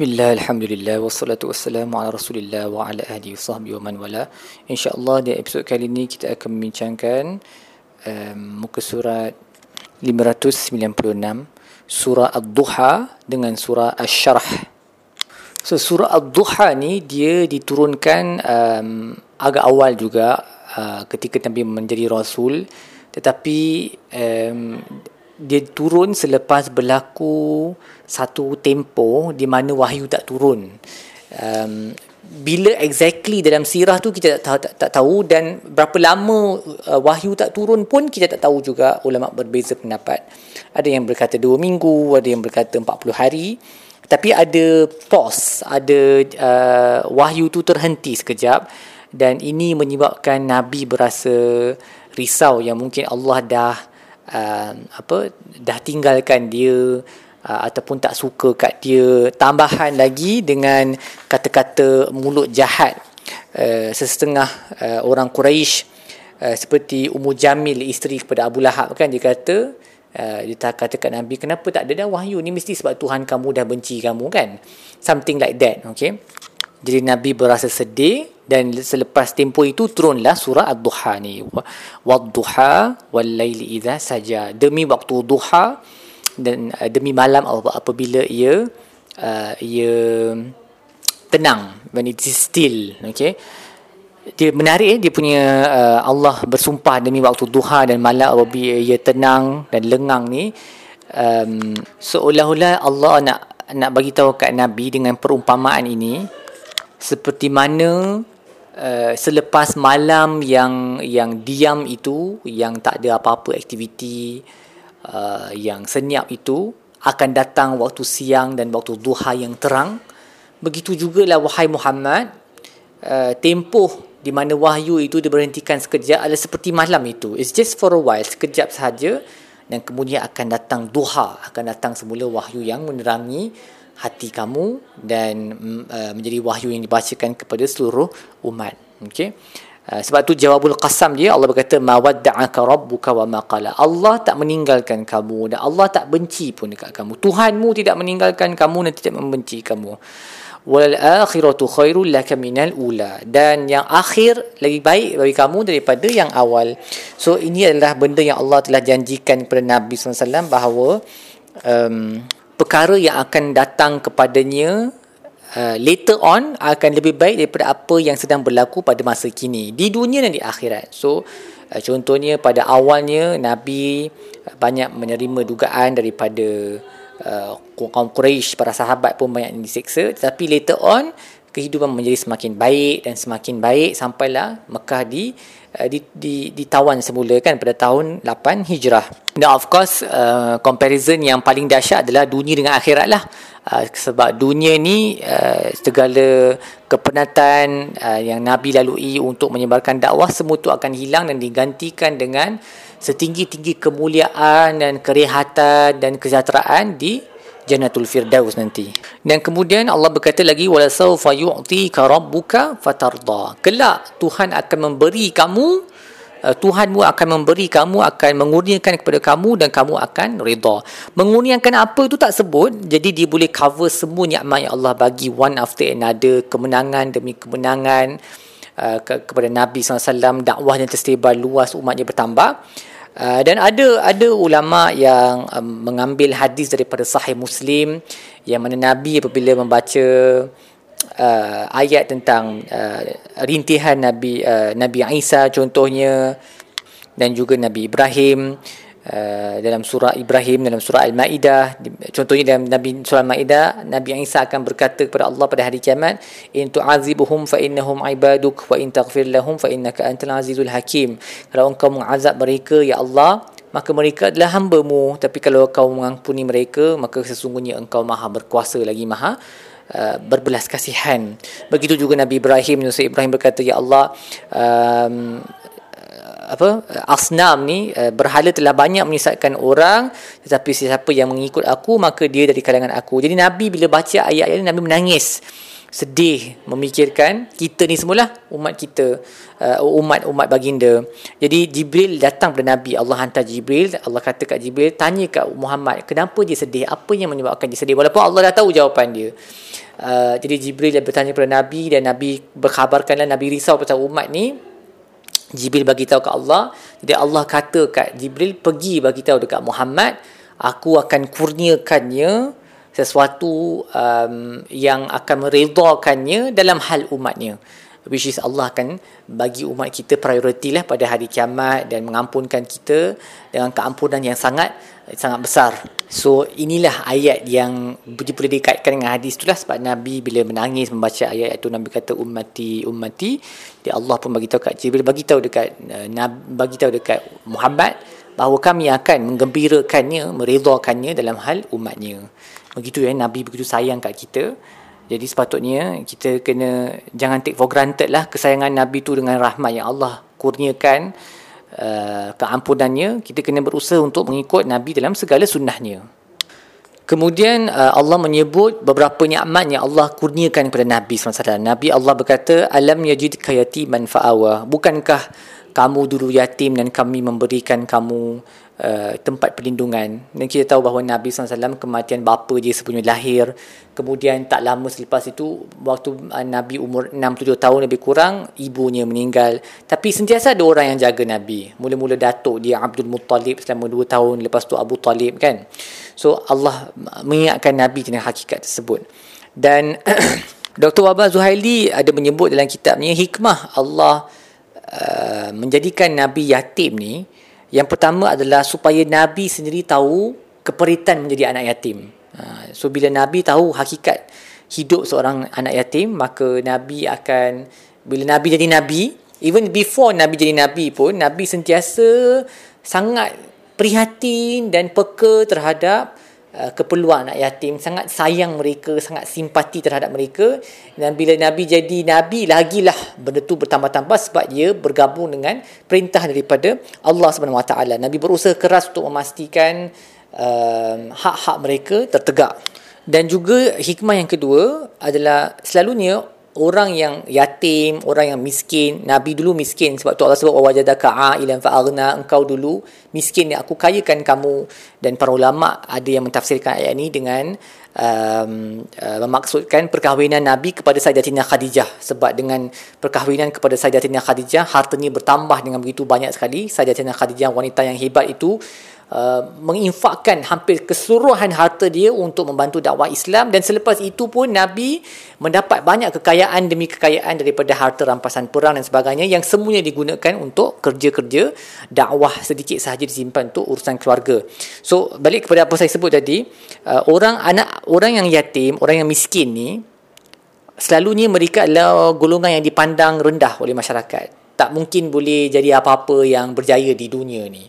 Bismillah, Alhamdulillah, wassalatu wassalamu ala rasulillah wa ala ahli sahbihi wa man wala. InsyaAllah di episod kali ini kita akan membincangkan um, muka surat 596 Surah Ad-Duha dengan Surah Ash-Sharh. So Surah Ad-Duha ni dia diturunkan um, agak awal juga uh, ketika Nabi menjadi Rasul. Tetapi um, dia turun selepas berlaku satu tempo di mana wahyu tak turun. Um, bila exactly dalam sirah tu kita tak, tak, tak tahu dan berapa lama uh, wahyu tak turun pun kita tak tahu juga ulama berbeza pendapat. Ada yang berkata dua minggu, ada yang berkata 40 hari. Tapi ada pause, ada uh, wahyu tu terhenti sekejap dan ini menyebabkan Nabi berasa risau yang mungkin Allah dah uh, apa dah tinggalkan dia uh, ataupun tak suka kat dia tambahan lagi dengan kata-kata mulut jahat uh, sesetengah uh, orang Quraisy uh, seperti Ummu Jamil isteri kepada Abu Lahab kan dia kata uh, dia tak kata kat Nabi kenapa tak ada? Dah wahyu ni mesti sebab Tuhan kamu dah benci kamu kan? Something like that okay jadi Nabi berasa sedih dan selepas tempoh itu turunlah surah Ad-Duha ni. Wad-duha wal-laili idza saja. Demi waktu duha dan uh, demi malam apabila ia uh, ia tenang when it is still okay dia menarik eh, dia punya uh, Allah bersumpah demi waktu duha dan malam apabila ia tenang dan lengang ni um, seolah-olah Allah nak nak bagi tahu kat Nabi dengan perumpamaan ini seperti mana uh, selepas malam yang yang diam itu yang tak ada apa-apa aktiviti uh, yang senyap itu akan datang waktu siang dan waktu duha yang terang. Begitu juga lah wahai Muhammad uh, tempoh di mana wahyu itu diberhentikan sekejap adalah seperti malam itu. It's just for a while sekejap sahaja dan kemudian akan datang duha akan datang semula wahyu yang menerangi hati kamu dan uh, menjadi wahyu yang dibacakan kepada seluruh umat. Okey. Uh, sebab tu jawabul qasam dia Allah berkata mawadda'aka rabbuka wa maqala. Allah tak meninggalkan kamu dan Allah tak benci pun dekat kamu. Tuhanmu tidak meninggalkan kamu dan tidak membenci kamu. Wal akhiratu khairul laka minal ula. Dan yang akhir lebih baik bagi kamu daripada yang awal. So ini adalah benda yang Allah telah janjikan kepada Nabi SAW bahawa um, perkara yang akan datang kepadanya uh, later on akan lebih baik daripada apa yang sedang berlaku pada masa kini di dunia dan di akhirat. So uh, contohnya pada awalnya Nabi banyak menerima dugaan daripada uh, kaum Quraisy para sahabat pun banyak yang diseksa tetapi later on kehidupan menjadi semakin baik dan semakin baik sampailah Mekah di uh, di, di ditawan semula kan pada tahun 8 Hijrah. Dan of course uh, comparison yang paling dahsyat adalah dunia dengan akhirat lah. Uh, sebab dunia ni uh, segala kepenatan uh, yang Nabi lalui untuk menyebarkan dakwah semua tu akan hilang dan digantikan dengan setinggi-tinggi kemuliaan dan kerehatan dan kesejahteraan di Jannatul Firdaus nanti. Dan kemudian Allah berkata lagi wala sawfa yu'tika rabbuka fatarda. Kelak Tuhan akan memberi kamu uh, Tuhanmu akan memberi kamu akan mengurniakan kepada kamu dan kamu akan redha. Mengurniakan apa itu tak sebut. Jadi dia boleh cover semua nikmat yang Allah bagi one after another, kemenangan demi kemenangan uh, ke- kepada Nabi SAW, dakwahnya tersebar luas, umatnya bertambah. Uh, dan ada ada ulama yang um, mengambil hadis daripada Sahih Muslim yang mana Nabi apabila membaca uh, ayat tentang uh, rintihan Nabi uh, Nabi Isa contohnya dan juga Nabi Ibrahim uh, dalam surah Ibrahim dalam surah Al-Maidah contohnya dalam Nabi surah Al-Maidah Nabi Isa akan berkata kepada Allah pada hari kiamat in tu'azibuhum fa innahum ibaduk wa in taghfir lahum fa innaka antal azizul hakim kalau engkau mengazab mereka ya Allah maka mereka adalah hamba-Mu tapi kalau kau mengampuni mereka maka sesungguhnya engkau maha berkuasa lagi maha Uh, berbelas kasihan. Begitu juga Nabi Ibrahim, Nabi Ibrahim berkata, Ya Allah, um, apa asnam ni uh, berhala telah banyak menyesatkan orang tetapi siapa yang mengikut aku maka dia dari kalangan aku. Jadi nabi bila baca ayat-ayat ini nabi menangis. Sedih memikirkan kita ni semualah umat kita uh, umat umat baginda. Jadi Jibril datang kepada Nabi. Allah hantar Jibril. Allah kata kat Jibril tanya kat Muhammad kenapa dia sedih? Apa yang menyebabkan dia sedih? Walaupun Allah dah tahu jawapan dia. Uh, jadi Jibril dia bertanya kepada Nabi dan Nabi berkhabarkanlah Nabi risau pasal umat ni Jibril bagi tahu kat Allah. Jadi Allah kata kat Jibril pergi bagi tahu dekat Muhammad aku akan kurniakannya sesuatu um, yang akan meredakannya dalam hal umatnya which is Allah akan bagi umat kita priority lah pada hari kiamat dan mengampunkan kita dengan keampunan yang sangat sangat besar. So inilah ayat yang boleh dikaitkan dengan hadis itulah sebab Nabi bila menangis membaca ayat itu Nabi kata ummati ummati. Dia Allah pun bagi tahu kat Jibril bagi tahu dekat uh, Nabi bagi tahu dekat Muhammad bahawa kami akan menggembirakannya meredakannya dalam hal umatnya. Begitu ya Nabi begitu sayang kat kita jadi sepatutnya kita kena jangan take for granted lah kesayangan Nabi tu dengan rahmat yang Allah kurniakan uh, keampunannya. Kita kena berusaha untuk mengikut Nabi dalam segala sunnahnya. Kemudian uh, Allah menyebut beberapa nikmat yang Allah kurniakan kepada Nabi SAW Nabi Allah berkata alam yajid kayati man fa'awa. Bukankah kamu dulu yatim dan kami memberikan kamu uh, tempat perlindungan. Dan kita tahu bahawa Nabi SAW kematian bapa dia sebelum lahir kemudian tak lama selepas itu waktu uh, Nabi umur 6-7 tahun lebih kurang ibunya meninggal. Tapi sentiasa ada orang yang jaga Nabi. Mula-mula datuk dia Abdul Muttalib selama 2 tahun lepas tu Abu Talib kan? So Allah mengingatkan Nabi tentang hakikat tersebut. Dan Dr. Wabah Zuhaili ada menyebut dalam kitabnya hikmah Allah uh, menjadikan Nabi yatim ni yang pertama adalah supaya Nabi sendiri tahu keperitan menjadi anak yatim. Ha, so bila Nabi tahu hakikat hidup seorang anak yatim, maka Nabi akan bila Nabi jadi Nabi, even before Nabi jadi Nabi pun, Nabi sentiasa sangat prihatin dan peka terhadap keperluan anak yatim. Sangat sayang mereka sangat simpati terhadap mereka. Dan bila nabi jadi nabi lagilah benda tu bertambah-tambah sebab dia bergabung dengan perintah daripada Allah Subhanahu Wa Taala. Nabi berusaha keras untuk memastikan um, hak-hak mereka tertegak. Dan juga hikmah yang kedua adalah selalunya orang yang yatim, orang yang miskin, Nabi dulu miskin sebab tu Allah sebut wajadaka ailan fa aghna, engkau dulu miskin yang aku kayakan kamu. Dan para ulama ada yang mentafsirkan ayat ini dengan um, uh, memaksudkan perkahwinan Nabi kepada Sayyidatina Khadijah. Sebab dengan perkahwinan kepada Sayyidatina Khadijah hartanya bertambah dengan begitu banyak sekali. Sayyidatina Khadijah wanita yang hebat itu Uh, menginfakkan hampir keseluruhan harta dia untuk membantu dakwah Islam dan selepas itu pun Nabi mendapat banyak kekayaan demi kekayaan daripada harta rampasan perang dan sebagainya yang semuanya digunakan untuk kerja-kerja dakwah sedikit sahaja disimpan untuk urusan keluarga. So balik kepada apa saya sebut tadi, uh, orang anak orang yang yatim, orang yang miskin ni selalunya mereka adalah golongan yang dipandang rendah oleh masyarakat. Tak mungkin boleh jadi apa-apa yang berjaya di dunia ni.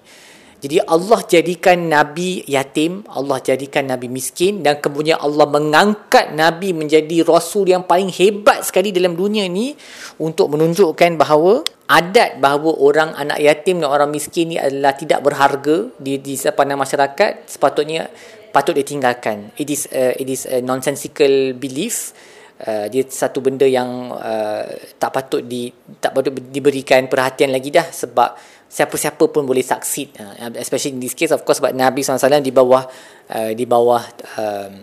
Jadi Allah jadikan Nabi yatim, Allah jadikan Nabi miskin dan kemudian Allah mengangkat Nabi menjadi Rasul yang paling hebat sekali dalam dunia ni untuk menunjukkan bahawa adat bahawa orang anak yatim dan orang miskin ni adalah tidak berharga di, di sepanjang masyarakat sepatutnya patut ditinggalkan. It is a, it is a nonsensical belief. Uh, dia satu benda yang uh, tak patut di tak patut diberikan perhatian lagi dah sebab siapa-siapa pun boleh succeed uh, especially in this case of course sebab Nabi SAW di bawah uh, di bawah um,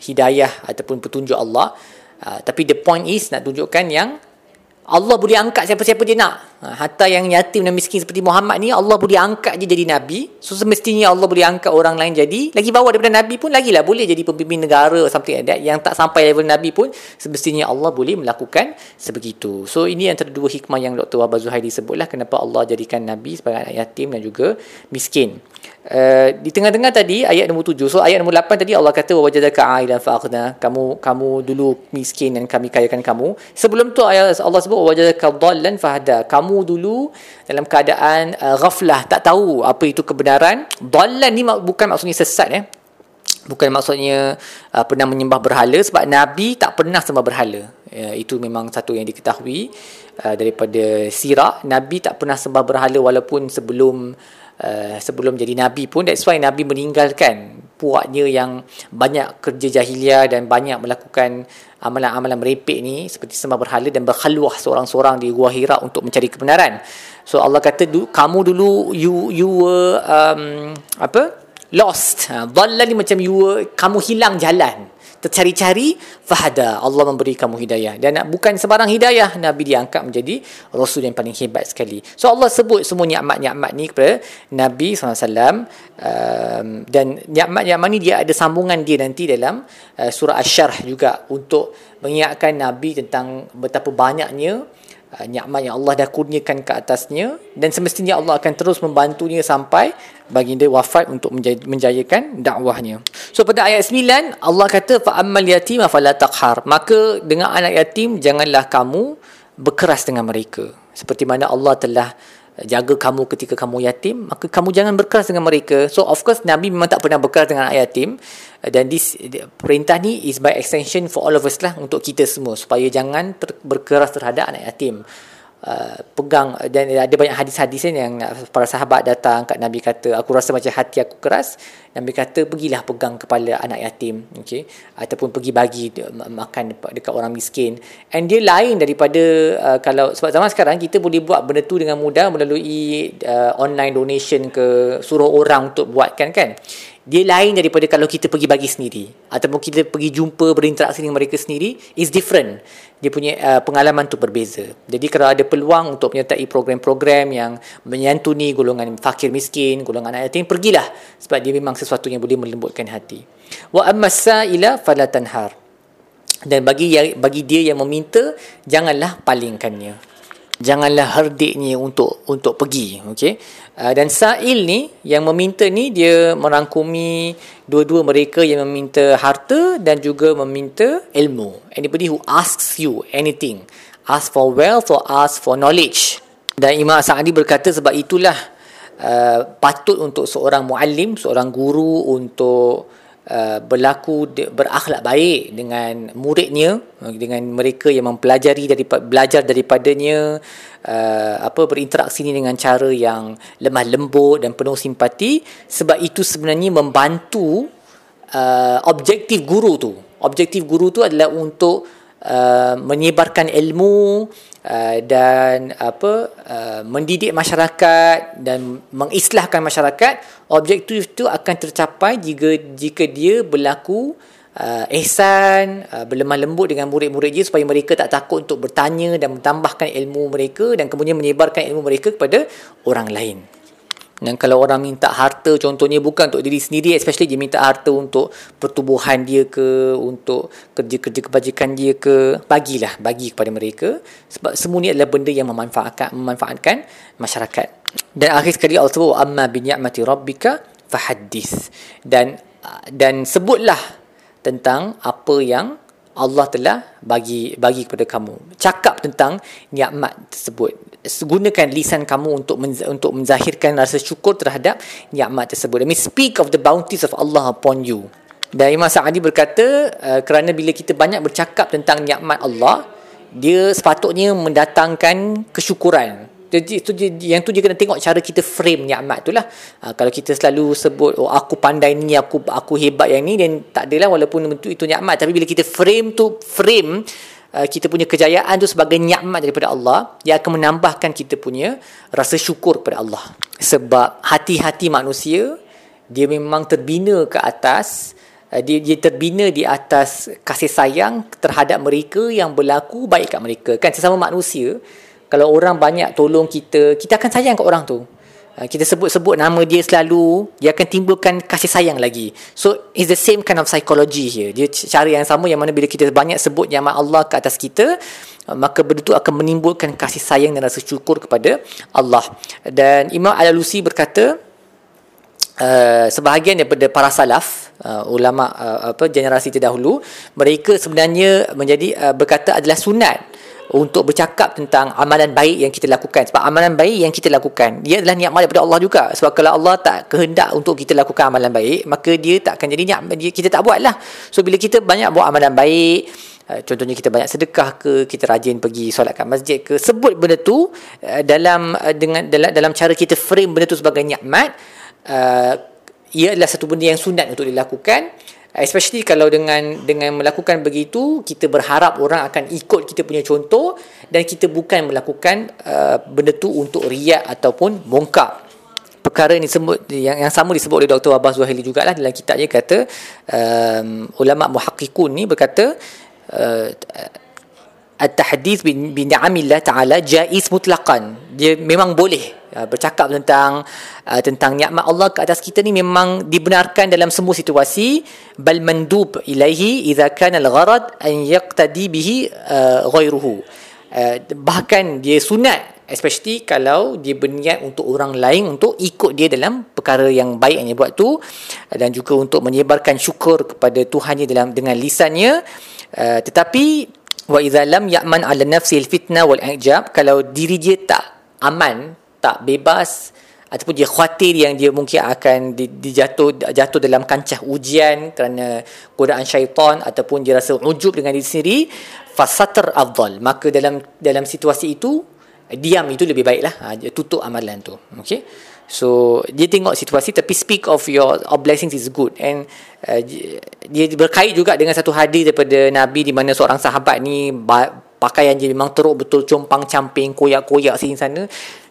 hidayah ataupun petunjuk Allah uh, tapi the point is nak tunjukkan yang Allah boleh angkat siapa-siapa dia nak. Ha, hatta yang yatim dan miskin seperti Muhammad ni Allah boleh angkat dia jadi nabi. So semestinya Allah boleh angkat orang lain jadi lagi bawah daripada nabi pun lagilah boleh jadi pemimpin negara something like that yang tak sampai level nabi pun semestinya Allah boleh melakukan sebegitu. So ini antara dua hikmah yang Dr. Wahab Zuhairi sebutlah kenapa Allah jadikan nabi sebagai anak yatim dan juga miskin. Uh, di tengah-tengah tadi ayat nombor tujuh so ayat nombor lapan tadi Allah kata wajadaka ailan fa'akhna kamu kamu dulu miskin dan kami kayakan kamu sebelum tu ayat Allah sebut wajadaka dhallan fahada kamu dulu dalam keadaan uh, ghaflah tak tahu apa itu kebenaran. Dhallan ni bukan maksudnya sesat eh. Bukan maksudnya uh, pernah menyembah berhala sebab nabi tak pernah sembah berhala. Uh, itu memang satu yang diketahui uh, daripada sirah. Nabi tak pernah sembah berhala walaupun sebelum Uh, sebelum jadi nabi pun. That's why nabi meninggalkan puaknya yang banyak kerja jahiliah dan banyak melakukan amalan-amalan merepek ni seperti sembah berhala dan berkhalwah seorang-seorang di gua Hira untuk mencari kebenaran. So Allah kata kamu dulu you you were um, apa? lost. Ha, ni macam you were, kamu hilang jalan tercari-cari fahada. Allah memberi kamu hidayah. Dan bukan sebarang hidayah Nabi diangkat menjadi Rasul yang paling hebat sekali. So Allah sebut semua nikmat-nikmat ni kepada Nabi SAW um, dan nikmat-nikmat ni dia ada sambungan dia nanti dalam uh, surah Ash-Sharh juga untuk mengingatkan Nabi tentang betapa banyaknya uh, nikmat yang Allah dah kurniakan ke atasnya dan semestinya Allah akan terus membantunya sampai baginda wafat untuk menjayakan dakwahnya. So pada ayat 9 Allah kata fa ammal yatim fala taqhar. Maka dengan anak yatim janganlah kamu berkeras dengan mereka. Seperti mana Allah telah jaga kamu ketika kamu yatim, maka kamu jangan berkeras dengan mereka. So of course Nabi memang tak pernah berkeras dengan anak yatim dan this perintah ni is by extension for all of us lah untuk kita semua supaya jangan ter- berkeras terhadap anak yatim. Uh, pegang dan ada banyak hadis-hadis yang para sahabat datang kat Nabi kata aku rasa macam hati aku keras. Nabi kata pergilah pegang kepala anak yatim. Okey. Ataupun pergi bagi makan dekat orang miskin. And dia lain daripada uh, kalau sebab zaman sekarang kita boleh buat benda tu dengan mudah melalui uh, online donation ke suruh orang untuk buatkan kan dia lain daripada kalau kita pergi bagi sendiri. Ataupun kita pergi jumpa berinteraksi dengan mereka sendiri is different. Dia punya uh, pengalaman tu berbeza. Jadi kalau ada peluang untuk menyertai program-program yang menyantuni golongan fakir miskin golongan anak yatim pergilah. Sebab dia memang sesuatu yang boleh melembutkan hati. Wa ammasa ila falatanhar dan bagi bagi dia yang meminta janganlah palingkannya janganlah herdiknya untuk untuk pergi okey? Uh, dan sa'il ni yang meminta ni dia merangkumi dua-dua mereka yang meminta harta dan juga meminta ilmu. Anybody who asks you anything ask for wealth or ask for knowledge. Dan Imam Sa'adi berkata sebab itulah uh, patut untuk seorang muallim seorang guru untuk Uh, berlaku berakhlak baik dengan muridnya dengan mereka yang mempelajari daripada belajar daripadanya uh, apa berinteraksi ni dengan cara yang lemah lembut dan penuh simpati. Sebab itu sebenarnya membantu uh, objektif guru tu. Objektif guru tu adalah untuk uh, menyebarkan ilmu Uh, dan apa uh, mendidik masyarakat dan mengislahkan masyarakat objektif itu akan tercapai jika jika dia berlaku uh, ihsan uh, berlemah lembut dengan murid-murid dia supaya mereka tak takut untuk bertanya dan menambahkan ilmu mereka dan kemudian menyebarkan ilmu mereka kepada orang lain dan kalau orang minta harta contohnya bukan untuk diri sendiri especially dia minta harta untuk pertubuhan dia ke untuk kerja-kerja kebajikan dia ke bagilah bagi kepada mereka sebab semua ni adalah benda yang memanfaatkan memanfaatkan masyarakat. Dan akhir sekali Allah sebut amma bi ni'mati rabbika fahaddis dan dan sebutlah tentang apa yang Allah telah bagi bagi kepada kamu. Cakap tentang nikmat tersebut gunakan lisan kamu untuk menz- untuk menzahirkan rasa syukur terhadap nikmat tersebut. I mean speak of the bounties of Allah upon you. Dan Imam Sa'adi berkata uh, kerana bila kita banyak bercakap tentang nikmat Allah, dia sepatutnya mendatangkan kesyukuran. Jadi itu yang tu dia kena tengok cara kita frame nikmat tu lah. Uh, kalau kita selalu sebut oh aku pandai ni, aku aku hebat yang ni dan tak adalah walaupun itu itu nikmat tapi bila kita frame tu frame Uh, kita punya kejayaan tu sebagai nikmat daripada Allah dia akan menambahkan kita punya rasa syukur kepada Allah. Sebab hati-hati manusia dia memang terbina ke atas uh, dia, dia terbina di atas kasih sayang terhadap mereka yang berlaku baik kat mereka. Kan sesama manusia kalau orang banyak tolong kita kita akan sayang kat orang tu kita sebut-sebut nama dia selalu dia akan timbulkan kasih sayang lagi. So it's the same kind of psychology here dia cara yang sama yang mana bila kita banyak sebut nama Allah ke atas kita ah, maka benda itu akan menimbulkan kasih sayang dan rasa syukur kepada Allah. Dan Imam Al-Alusi berkata uh, sebahagian daripada para salaf uh, ulama uh, apa generasi terdahulu mereka sebenarnya menjadi uh, berkata adalah sunat untuk bercakap tentang amalan baik yang kita lakukan. Sebab amalan baik yang kita lakukan dia adalah nikmat daripada Allah juga. Sebab kalau Allah tak kehendak untuk kita lakukan amalan baik maka dia tak akan jadi dia kita tak buat lah. So bila kita banyak buat amalan baik uh, contohnya kita banyak sedekah ke kita rajin pergi solat kat masjid ke sebut benda tu uh, dalam uh, dengan dalam dalam cara kita frame benda tu sebagai nikmat ia adalah satu benda yang sunat untuk dilakukan especially kalau dengan dengan melakukan begitu kita berharap orang akan ikut kita punya contoh dan kita bukan melakukan uh, benda tu untuk riak ataupun mungkar perkara ini disebut yang yang sama disebut oleh Dr. Abbas Zuhaili jugalah dalam kitabnya kata um, ulama muhaqqiqun ni berkata uh, at-tahdith bi ni'amillah ta'ala jaiz mutlaqan dia memang boleh uh, bercakap tentang uh, tentang nikmat Allah ke atas kita ni memang dibenarkan dalam semua situasi. Bal mandub ilaihi idza kana al-gharad an yaqtadi bihi uh, ghairuhu. Uh, bahkan dia sunat especially kalau dia berniat untuk orang lain untuk ikut dia dalam perkara yang baik yang dia buat tu dan juga untuk menyebarkan syukur kepada Tuhannya dalam dengan lisannya. Uh, tetapi wa idza lam ya'man 'ala nafsi al-fitna wal i'jab kalau diri dia tak aman tak bebas ataupun dia khawatir yang dia mungkin akan dijatuh jatuh dalam kancah ujian kerana godaan syaitan ataupun dia rasa ujub dengan diri sendiri fasatr afdal. Maka dalam dalam situasi itu diam itu lebih baiklah. Ha, tutup amalan tu. Okey? So dia tengok situasi tapi speak of your of blessings is good. And uh, dia berkait juga dengan satu hadis daripada Nabi di mana seorang sahabat ni pakaian dia memang teruk betul compang camping koyak-koyak sini sana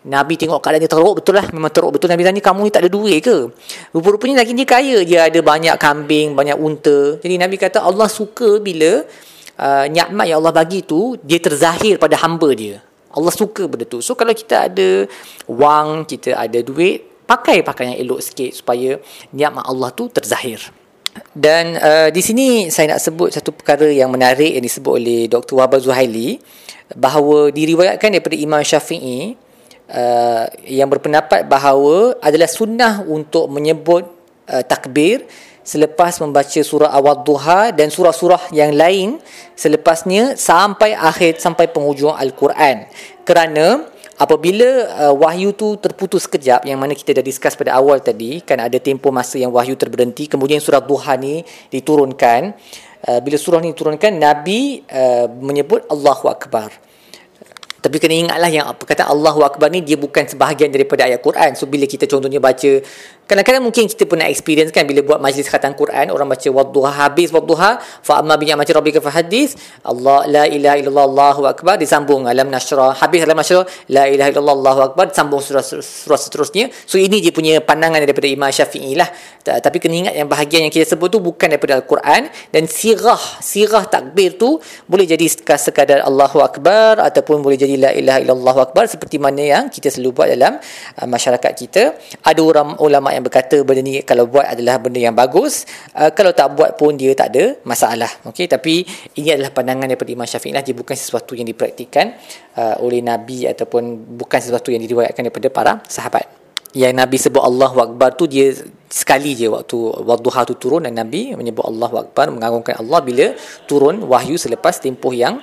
Nabi tengok keadaan dia teruk betul lah memang teruk betul Nabi tanya kamu ni tak ada duit ke rupa-rupanya lagi dia kaya dia ada banyak kambing banyak unta jadi Nabi kata Allah suka bila uh, nikmat yang Allah bagi tu dia terzahir pada hamba dia Allah suka benda tu. So kalau kita ada wang, kita ada duit, pakai pakaian yang elok sikit supaya nikmat Allah tu terzahir. Dan uh, di sini saya nak sebut satu perkara yang menarik yang disebut oleh Dr. Wahbah Zuhaili bahawa diriwayatkan daripada Imam Syafi'i uh, yang berpendapat bahawa adalah sunnah untuk menyebut uh, takbir selepas membaca surah awal duha dan surah-surah yang lain selepasnya sampai akhir sampai penghujung al-Quran. Kerana apabila uh, wahyu tu terputus sekejap yang mana kita dah discuss pada awal tadi kan ada tempoh masa yang wahyu terberhenti kemudian surah duha ni diturunkan uh, bila surah ni diturunkan nabi uh, menyebut Allahu akbar tapi kena ingatlah yang perkataan Allahu Akbar ni dia bukan sebahagian daripada ayat Quran. So bila kita contohnya baca Kadang-kadang mungkin kita pernah experience kan bila buat majlis khatam Quran orang baca wadduha habis wadduha fa amma bi ni'mati rabbika fa hadis Allah la ilaha illallah Allahu akbar disambung. Alam nasra habis alam nasra la ilaha illallah Allahu akbar disambung surah, surah seterusnya. So ini dia punya pandangan daripada Imam Syafi'i lah. Tapi kena ingat yang bahagian yang kita sebut tu bukan daripada Al-Quran dan sirah sirah takbir tu boleh jadi sekadar Allahu akbar ataupun boleh jadi la ilaha illallah Allahu akbar seperti mana yang kita selalu buat dalam uh, masyarakat kita. Ada orang ulama yang berkata benda ni kalau buat adalah benda yang bagus. Uh, kalau tak buat pun dia tak ada masalah. Okey tapi ini adalah pandangan daripada Imam Syafi'i lah. Dia bukan sesuatu yang dipraktikkan uh, oleh nabi ataupun bukan sesuatu yang diriwayatkan daripada para sahabat. Yang nabi sebut Allahu akbar tu dia sekali je waktu wadduha tu turun dan nabi menyebut Allahu akbar mengagungkan Allah bila turun wahyu selepas tempoh yang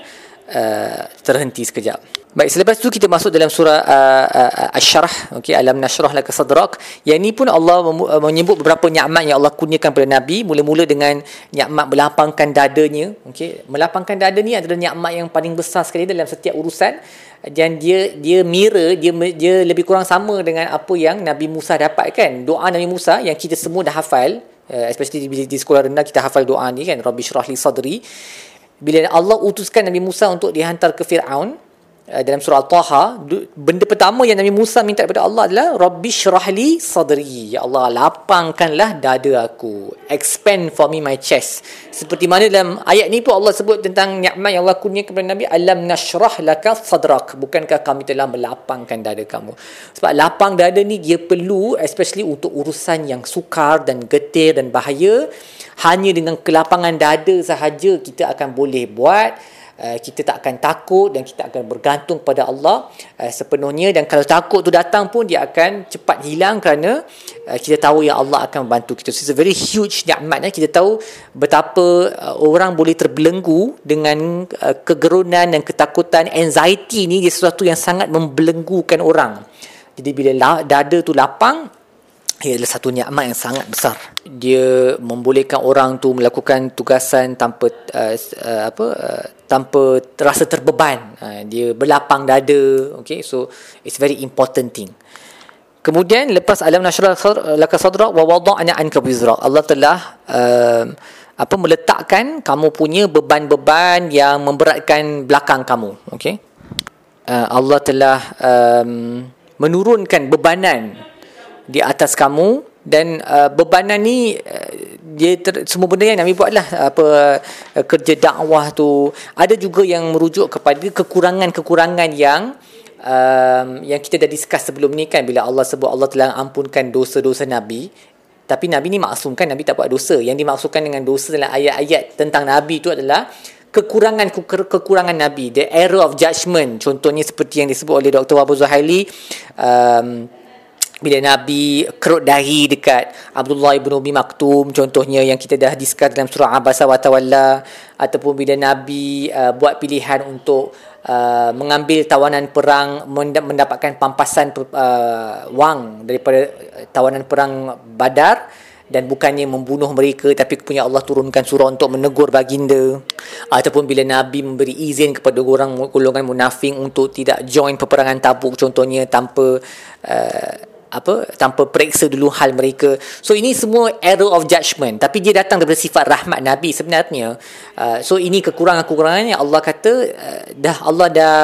uh, terhenti sekejap Baik, selepas itu kita masuk dalam surah uh, uh, Asy-Syarah, okey, Alam nashrah laka sadrak. Yang ini pun Allah uh, menyebut beberapa nikmat yang Allah kurniakan kepada Nabi, mula-mula dengan nikmat melapangkan dadanya, okey. Melapangkan dada ni adalah nikmat yang paling besar sekali dalam setiap urusan dan dia dia mirror dia dia lebih kurang sama dengan apa yang Nabi Musa dapatkan. Doa Nabi Musa yang kita semua dah hafal, uh, especially di, di sekolah rendah kita hafal doa ni kan, Rabbi syrah li sadri. Bila Allah utuskan Nabi Musa untuk dihantar ke Firaun, dalam surah Al-Taha benda pertama yang Nabi Musa minta kepada Allah adalah Rabbi syrahli sadri. Ya Allah lapangkanlah dada aku. Expand for me my chest. Seperti mana dalam ayat ni pun Allah sebut tentang nikmat yang Allah kurniakan kepada Nabi alam nashrah laka sadrak. Bukankah kami telah melapangkan dada kamu? Sebab lapang dada ni dia perlu especially untuk urusan yang sukar dan getir dan bahaya hanya dengan kelapangan dada sahaja kita akan boleh buat Eh, kita tak akan takut dan kita akan bergantung pada Allah uh, sepenuhnya dan kalau takut tu datang pun dia akan cepat hilang kerana uh, kita tahu yang Allah akan membantu kita. So, it's a very huge nikmat eh. kita tahu betapa uh, orang boleh terbelenggu dengan uh, kegerunan dan ketakutan anxiety ni dia sesuatu yang sangat membelenggukan orang. Jadi bila dada tu lapang ia adalah satu nikmat yang sangat besar. Dia membolehkan orang tu melakukan tugasan tanpa uh, uh, apa uh, tanpa rasa terbeban. Uh, dia berlapang dada. Okay, so it's very important thing. Kemudian lepas alam nashrah laka sadra wa wada'na anka wizra. Allah telah uh, apa meletakkan kamu punya beban-beban yang memberatkan belakang kamu. Okey. Uh, Allah telah um, menurunkan bebanan di atas kamu dan uh, bebanan ni uh, dia ter, semua benda yang Nabi buatlah apa kerja dakwah tu. Ada juga yang merujuk kepada kekurangan-kekurangan yang um, yang kita dah discuss sebelum ni kan. Bila Allah sebut Allah telah ampunkan dosa-dosa Nabi tapi Nabi ni maksum kan Nabi tak buat dosa. Yang dimaksudkan dengan dosa dalam ayat-ayat tentang Nabi itu adalah kekurangan kekurangan Nabi. The error of judgment. Contohnya seperti yang disebut oleh Dr. Wabu Zuhaili um, bila Nabi kerut dahi dekat Abdullah ibn Umi Maktum contohnya yang kita dah discuss dalam surah Abasa wa Tawalla ataupun bila Nabi uh, buat pilihan untuk uh, mengambil tawanan perang mendapatkan pampasan uh, wang daripada tawanan perang Badar dan bukannya membunuh mereka tapi punya Allah turunkan surah untuk menegur baginda. Ataupun bila Nabi memberi izin kepada orang golongan munafik untuk tidak join peperangan tabuk contohnya tanpa uh, apa tanpa periksa dulu hal mereka. So ini semua error of judgment. Tapi dia datang daripada sifat rahmat nabi sebenarnya. Uh, so ini kekurangan-kekurangan yang Allah kata uh, dah Allah dah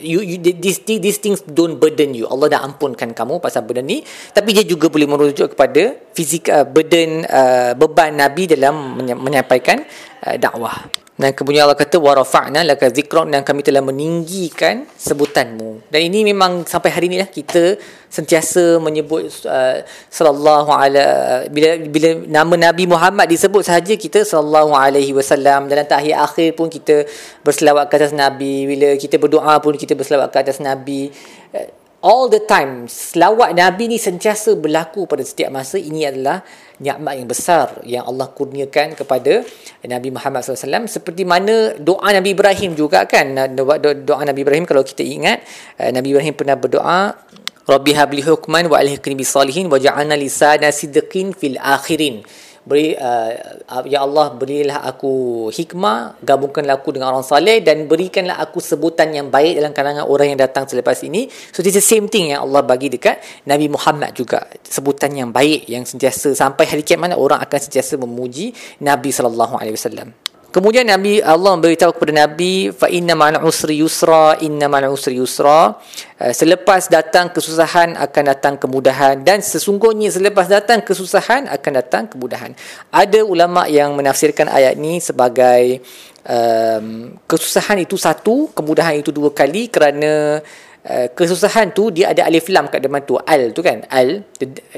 you, you these, these things don't burden you. Allah dah ampunkan kamu pasal benda ni. Tapi dia juga boleh merujuk kepada fizikal uh, burden uh, beban nabi dalam menyampaikan uh, dakwah dan kemudian Allah kata wa rafa'na laka dzikrak dan kami telah meninggikan sebutanmu. Dan ini memang sampai hari ini lah kita sentiasa menyebut uh, sallallahu ala bila bila nama Nabi Muhammad disebut sahaja kita sallallahu alaihi wasallam. Dalam tahiyat akhir pun kita berselawat ke atas Nabi. Bila kita berdoa pun kita berselawat ke atas Nabi. uh, all the time selawat Nabi ni sentiasa berlaku pada setiap masa ini adalah nikmat yang besar yang Allah kurniakan kepada Nabi Muhammad SAW seperti mana doa Nabi Ibrahim juga kan? Doa, doa Nabi Ibrahim kalau kita ingat eh, Nabi Ibrahim pernah berdoa Rabbi habli hukman wa alhiqni bis salihin wa ja'alna lisana sidqin fil akhirin beri uh, ya Allah berilah aku hikmah gabungkanlah aku dengan orang saleh dan berikanlah aku sebutan yang baik dalam kalangan orang yang datang selepas ini. So this is the same thing yang Allah bagi dekat Nabi Muhammad juga. Sebutan yang baik yang sentiasa sampai hari kiamat orang akan sentiasa memuji Nabi sallallahu alaihi wasallam Kemudian Nabi Allah memberitahu kepada Nabi fa inna ma'al usri yusra inna ma'al usri yusra uh, selepas datang kesusahan akan datang kemudahan dan sesungguhnya selepas datang kesusahan akan datang kemudahan. Ada ulama yang menafsirkan ayat ini sebagai um, kesusahan itu satu, kemudahan itu dua kali kerana Uh, kesusahan tu dia ada alif lam kat depan tu. Al tu kan? Al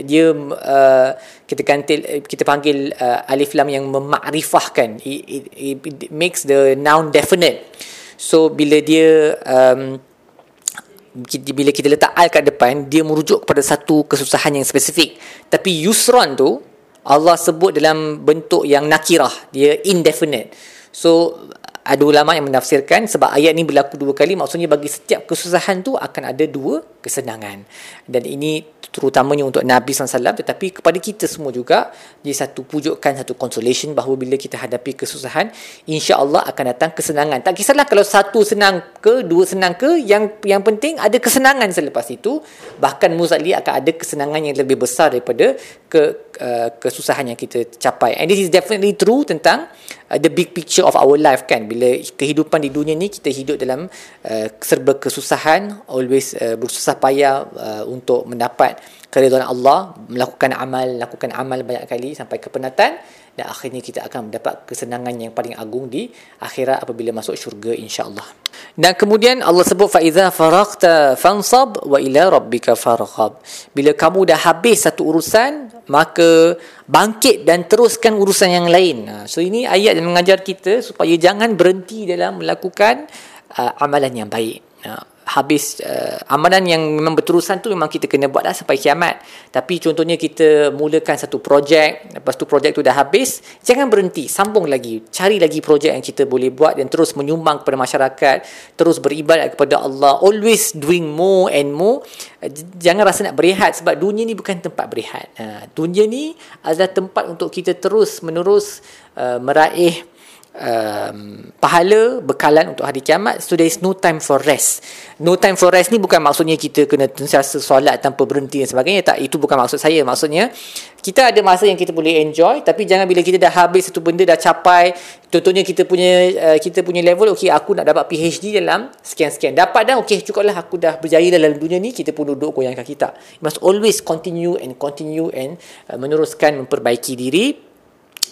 dia uh, kita kantil kita panggil uh, alif lam yang memakrifahkan. It, it, it makes the noun definite. So bila dia um, bila kita letak al kat depan dia merujuk kepada satu kesusahan yang spesifik. Tapi yusran tu Allah sebut dalam bentuk yang nakirah. Dia indefinite. So ada ulama yang menafsirkan sebab ayat ni berlaku dua kali maksudnya bagi setiap kesusahan tu akan ada dua kesenangan. Dan ini terutamanya untuk Nabi SAW tetapi kepada kita semua juga dia satu pujukan satu consolation bahawa bila kita hadapi kesusahan insya Allah akan datang kesenangan. Tak kisahlah kalau satu senang ke dua senang ke yang yang penting ada kesenangan selepas itu. Bahkan muzali akan ada kesenangan yang lebih besar daripada ke uh, kesusahan yang kita capai. And this is definitely true tentang uh, the big picture of our life kan? Bila kehidupan di dunia ni kita hidup dalam uh, serba kesusahan always uh, bersusah payah uh, untuk mendapat keridhaan Allah melakukan amal lakukan amal banyak kali sampai kepenatan dan akhirnya kita akan mendapat kesenangan yang paling agung di akhirat apabila masuk syurga insyaallah dan kemudian Allah sebut fa iza faraqta fansab wa ila rabbika farghab. Bila kamu dah habis satu urusan maka bangkit dan teruskan urusan yang lain. Ha, so ini ayat yang mengajar kita supaya jangan berhenti dalam melakukan uh, amalan yang baik. Ha, habis uh, amalan yang memang berterusan tu memang kita kena buat dah sampai kiamat. Tapi contohnya kita mulakan satu projek lepas tu projek tu dah habis jangan berhenti sambung lagi cari lagi projek yang kita boleh buat dan terus menyumbang kepada masyarakat terus beribadat kepada Allah always doing more and more. Uh, jangan rasa nak berehat sebab dunia ni bukan tempat berehat. Uh, dunia ni adalah tempat untuk kita terus menerus uh, meraih um, pahala bekalan untuk hari kiamat. So there is no time for rest. No time for rest ni bukan maksudnya kita kena sentiasa solat tanpa berhenti dan sebagainya. Tak itu bukan maksud saya. Maksudnya kita ada masa yang kita boleh enjoy tapi jangan bila kita dah habis satu benda dah capai contohnya kita punya uh, kita punya level okey aku nak dapat PhD dalam sekian-sekian. Dapat dah okey cukuplah aku dah berjaya dalam dunia ni kita pun duduk goyang kaki. Tak. Must always continue and continue and uh, meneruskan memperbaiki diri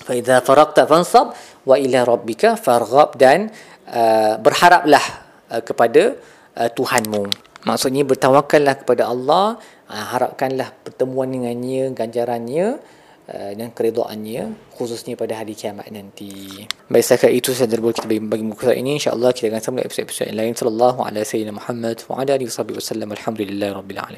fa idza faraqta fansab wa ila rabbika farghab dan uh, berharaplah uh, kepada uh, Tuhanmu maksudnya bertawakallah kepada Allah uh, harapkanlah pertemuan dengannya ganjarannya uh, dan keridoannya khususnya pada hari kiamat nanti. Baik sekali itu sahaja terbuka kita bagi, bagi muka ini insya-Allah kita akan sambung episod-episod lain sallallahu alaihi wasallam Muhammad wa ala alihi wasallam alhamdulillah rabbil alamin.